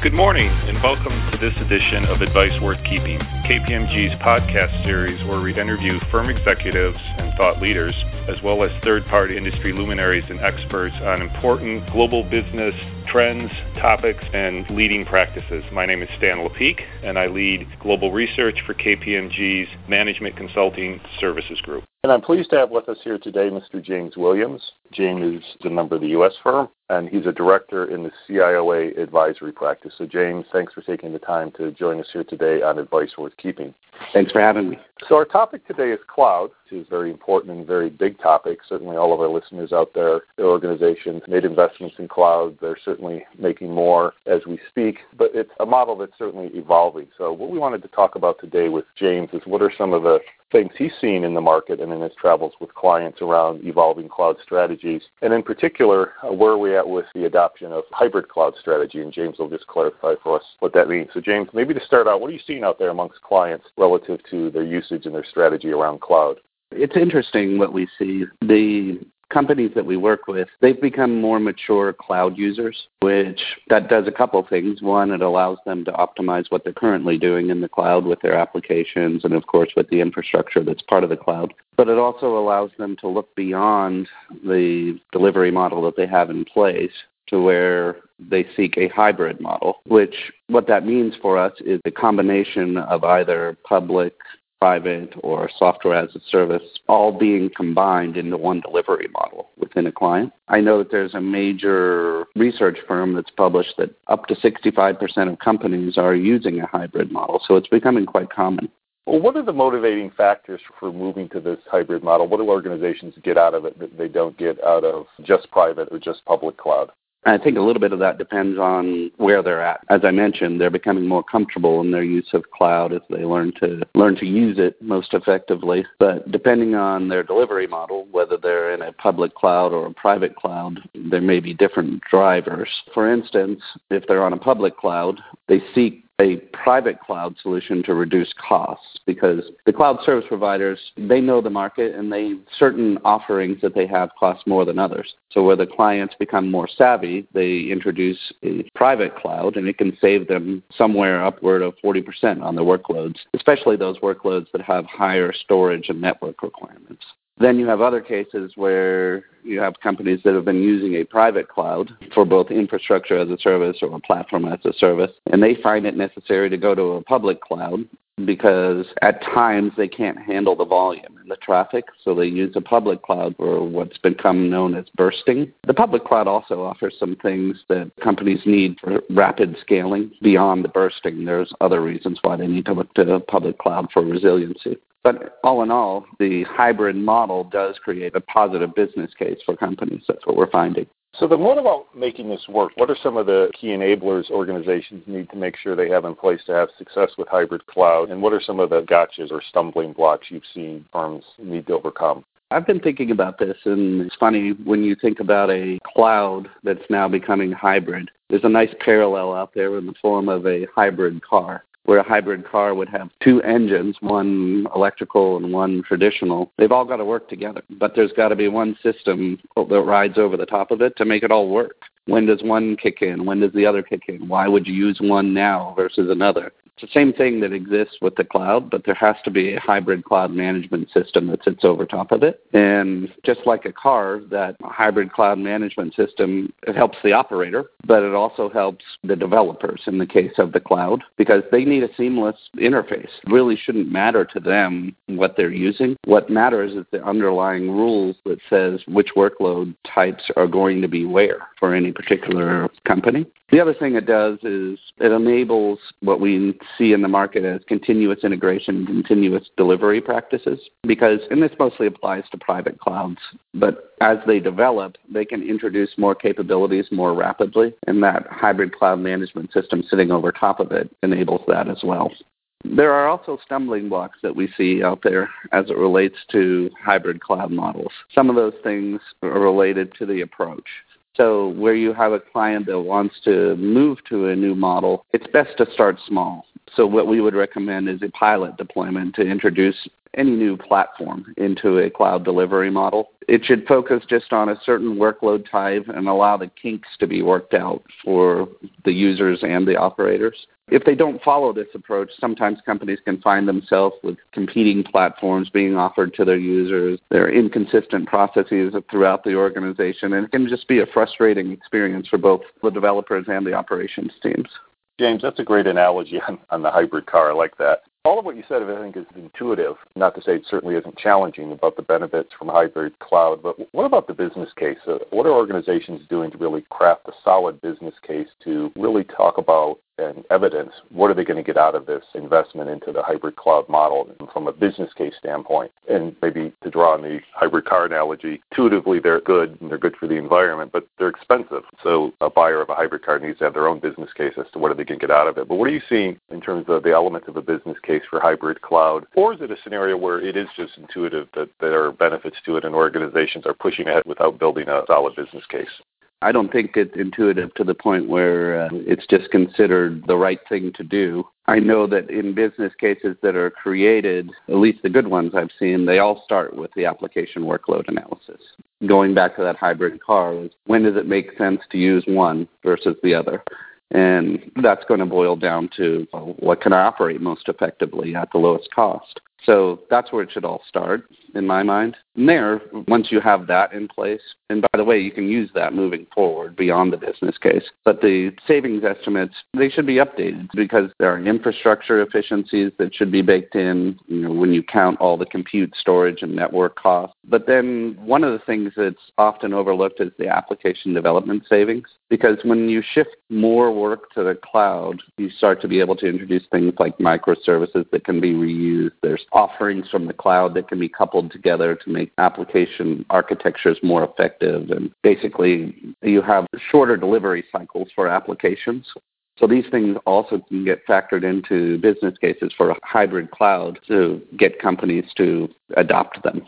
Good morning, and welcome to this edition of Advice Worth Keeping, KPMG's podcast series where we interview firm executives and thought leaders, as well as third party industry luminaries and experts on important global business trends, topics, and leading practices. My name is Stan Lepeak, and I lead global research for KPMG's Management Consulting Services Group. And I'm pleased to have with us here today Mr. James Williams. James is a member of the U.S. firm, and he's a director in the CIOA advisory practice. So, James, thanks for taking the time to join us here today on Advice Worth Keeping. Thanks for having me. So, our topic today is cloud, which is very important and very big topic. Certainly, all of our listeners out there, their organizations made investments in cloud. They're certainly making more as we speak, but it's a model that's certainly evolving. So, what we wanted to talk about today with James is what are some of the things he's seen in the market and in his travels with clients around evolving cloud strategies. And in particular, uh, where are we at with the adoption of hybrid cloud strategy? And James will just clarify for us what that means. So, James, maybe to start out, what are you seeing out there amongst clients relative to their usage and their strategy around cloud? It's interesting what we see. The companies that we work with, they've become more mature cloud users, which that does a couple things. One, it allows them to optimize what they're currently doing in the cloud with their applications and of course with the infrastructure that's part of the cloud. But it also allows them to look beyond the delivery model that they have in place to where they seek a hybrid model, which what that means for us is a combination of either public private or software as a service all being combined into one delivery model within a client. I know that there's a major research firm that's published that up to 65% of companies are using a hybrid model, so it's becoming quite common. Well, what are the motivating factors for moving to this hybrid model? What do organizations get out of it that they don't get out of just private or just public cloud? I think a little bit of that depends on where they're at. As I mentioned, they're becoming more comfortable in their use of cloud as they learn to learn to use it most effectively. But depending on their delivery model, whether they're in a public cloud or a private cloud, there may be different drivers. For instance, if they're on a public cloud, they seek a private cloud solution to reduce costs because the cloud service providers they know the market and they certain offerings that they have cost more than others. So where the clients become more savvy they introduce a private cloud and it can save them somewhere upward of 40% on their workloads especially those workloads that have higher storage and network requirements then you have other cases where you have companies that have been using a private cloud for both infrastructure as a service or a platform as a service, and they find it necessary to go to a public cloud because at times they can't handle the volume and the traffic, so they use a public cloud for what's become known as bursting. The public cloud also offers some things that companies need for rapid scaling beyond the bursting. There's other reasons why they need to look to public cloud for resiliency. But all in all, the hybrid model does create a positive business case for companies. That's what we're finding. So then what about making this work? What are some of the key enablers organizations need to make sure they have in place to have success with hybrid cloud? And what are some of the gotchas or stumbling blocks you've seen firms need to overcome? I've been thinking about this, and it's funny when you think about a cloud that's now becoming hybrid. There's a nice parallel out there in the form of a hybrid car where a hybrid car would have two engines, one electrical and one traditional. They've all got to work together, but there's got to be one system that rides over the top of it to make it all work. When does one kick in? When does the other kick in? Why would you use one now versus another? It's the same thing that exists with the cloud, but there has to be a hybrid cloud management system that sits over top of it. And just like a car, that hybrid cloud management system it helps the operator, but it also helps the developers in the case of the cloud because they need a seamless interface. It really shouldn't matter to them what they're using. What matters is the underlying rules that says which workload types are going to be where for any particular company. The other thing it does is it enables what we see in the market as continuous integration, continuous delivery practices, because, and this mostly applies to private clouds, but as they develop, they can introduce more capabilities more rapidly, and that hybrid cloud management system sitting over top of it enables that as well. There are also stumbling blocks that we see out there as it relates to hybrid cloud models. Some of those things are related to the approach. So, where you have a client that wants to move to a new model, it's best to start small So what we would recommend is a pilot deployment to introduce any new platform into a cloud delivery model. It should focus just on a certain workload type and allow the kinks to be worked out for the users and the operators. If they don't follow this approach, sometimes companies can find themselves with competing platforms being offered to their users. There are inconsistent processes throughout the organization, and it can just be a frustrating experience for both the developers and the operations teams. James, that's a great analogy on, on the hybrid car. I like that. All of what you said, I think, is intuitive. Not to say it certainly isn't challenging about the benefits from hybrid cloud, but what about the business case? Uh, what are organizations doing to really craft a solid business case to really talk about and evidence what are they going to get out of this investment into the hybrid cloud model from a business case standpoint. And maybe to draw on the hybrid car analogy, intuitively they're good and they're good for the environment, but they're expensive. So a buyer of a hybrid car needs to have their own business case as to what are they going to get out of it. But what are you seeing in terms of the elements of a business case for hybrid cloud? Or is it a scenario where it is just intuitive that there are benefits to it and organizations are pushing ahead without building a solid business case? I don't think it's intuitive to the point where uh, it's just considered the right thing to do. I know that in business cases that are created, at least the good ones I've seen, they all start with the application workload analysis. Going back to that hybrid car, when does it make sense to use one versus the other? And that's going to boil down to well, what can I operate most effectively at the lowest cost. So that's where it should all start, in my mind. And there, once you have that in place, and by the way, you can use that moving forward beyond the business case. But the savings estimates, they should be updated because there are infrastructure efficiencies that should be baked in, you know, when you count all the compute, storage, and network costs. But then one of the things that's often overlooked is the application development savings. Because when you shift more work to the cloud, you start to be able to introduce things like microservices that can be reused. There's offerings from the cloud that can be coupled together to make application architectures more effective. And basically, you have shorter delivery cycles for applications. So these things also can get factored into business cases for a hybrid cloud to get companies to adopt them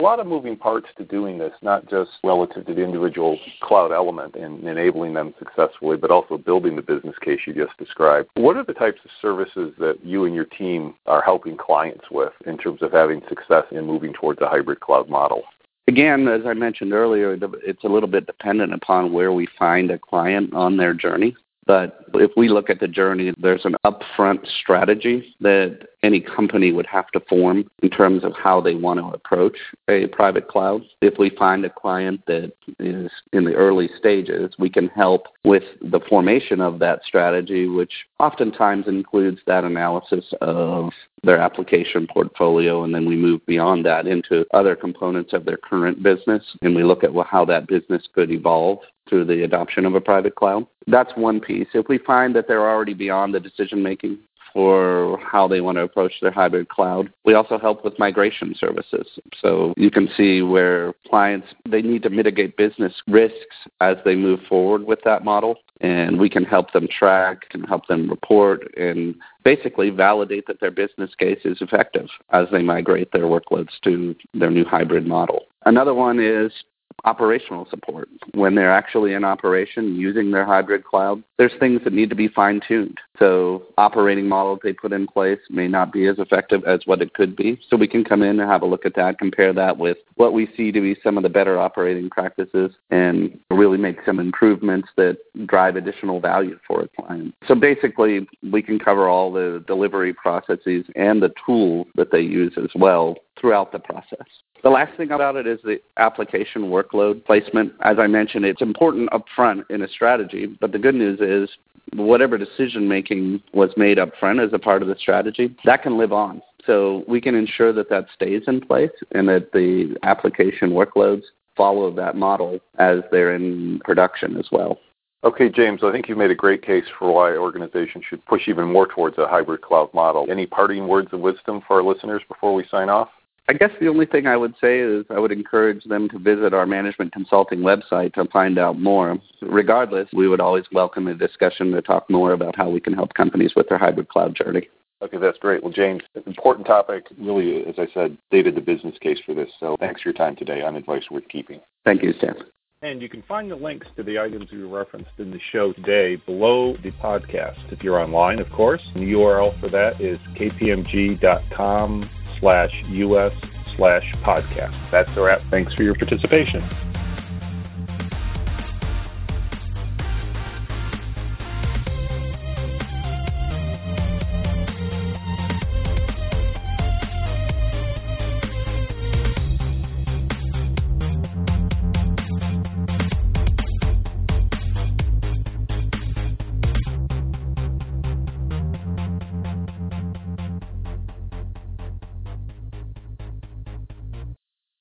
a lot of moving parts to doing this, not just relative to the individual cloud element and enabling them successfully, but also building the business case you just described. What are the types of services that you and your team are helping clients with in terms of having success in moving towards a hybrid cloud model? Again, as I mentioned earlier, it's a little bit dependent upon where we find a client on their journey. But if we look at the journey, there's an upfront strategy that any company would have to form in terms of how they want to approach a private cloud. If we find a client that is in the early stages, we can help with the formation of that strategy, which oftentimes includes that analysis of their application portfolio, and then we move beyond that into other components of their current business, and we look at how that business could evolve through the adoption of a private cloud. That's one piece. If we find that they're already beyond the decision making for how they want to approach their hybrid cloud. We also help with migration services. So you can see where clients they need to mitigate business risks as they move forward with that model and we can help them track and help them report and basically validate that their business case is effective as they migrate their workloads to their new hybrid model. Another one is operational support. When they're actually in operation using their hybrid cloud, there's things that need to be fine tuned. So operating models they put in place may not be as effective as what it could be. So we can come in and have a look at that, compare that with what we see to be some of the better operating practices and really make some improvements that drive additional value for a client. So basically we can cover all the delivery processes and the tools that they use as well throughout the process. The last thing about it is the application workload placement. As I mentioned, it's important upfront in a strategy, but the good news is whatever decision making was made up front as a part of the strategy, that can live on. So we can ensure that that stays in place and that the application workloads follow that model as they're in production as well. Okay, James, I think you've made a great case for why organizations should push even more towards a hybrid cloud model. Any parting words of wisdom for our listeners before we sign off? I guess the only thing I would say is I would encourage them to visit our management consulting website to find out more. Regardless, we would always welcome a discussion to talk more about how we can help companies with their hybrid cloud journey. Okay, that's great. Well, James, important topic. Really, as I said, stated the business case for this. So thanks for your time today on Advice Worth Keeping. Thank you, Stan. And you can find the links to the items we referenced in the show today below the podcast if you're online, of course. The URL for that is kpmg.com slash us slash podcast. That's a wrap. Thanks for your participation.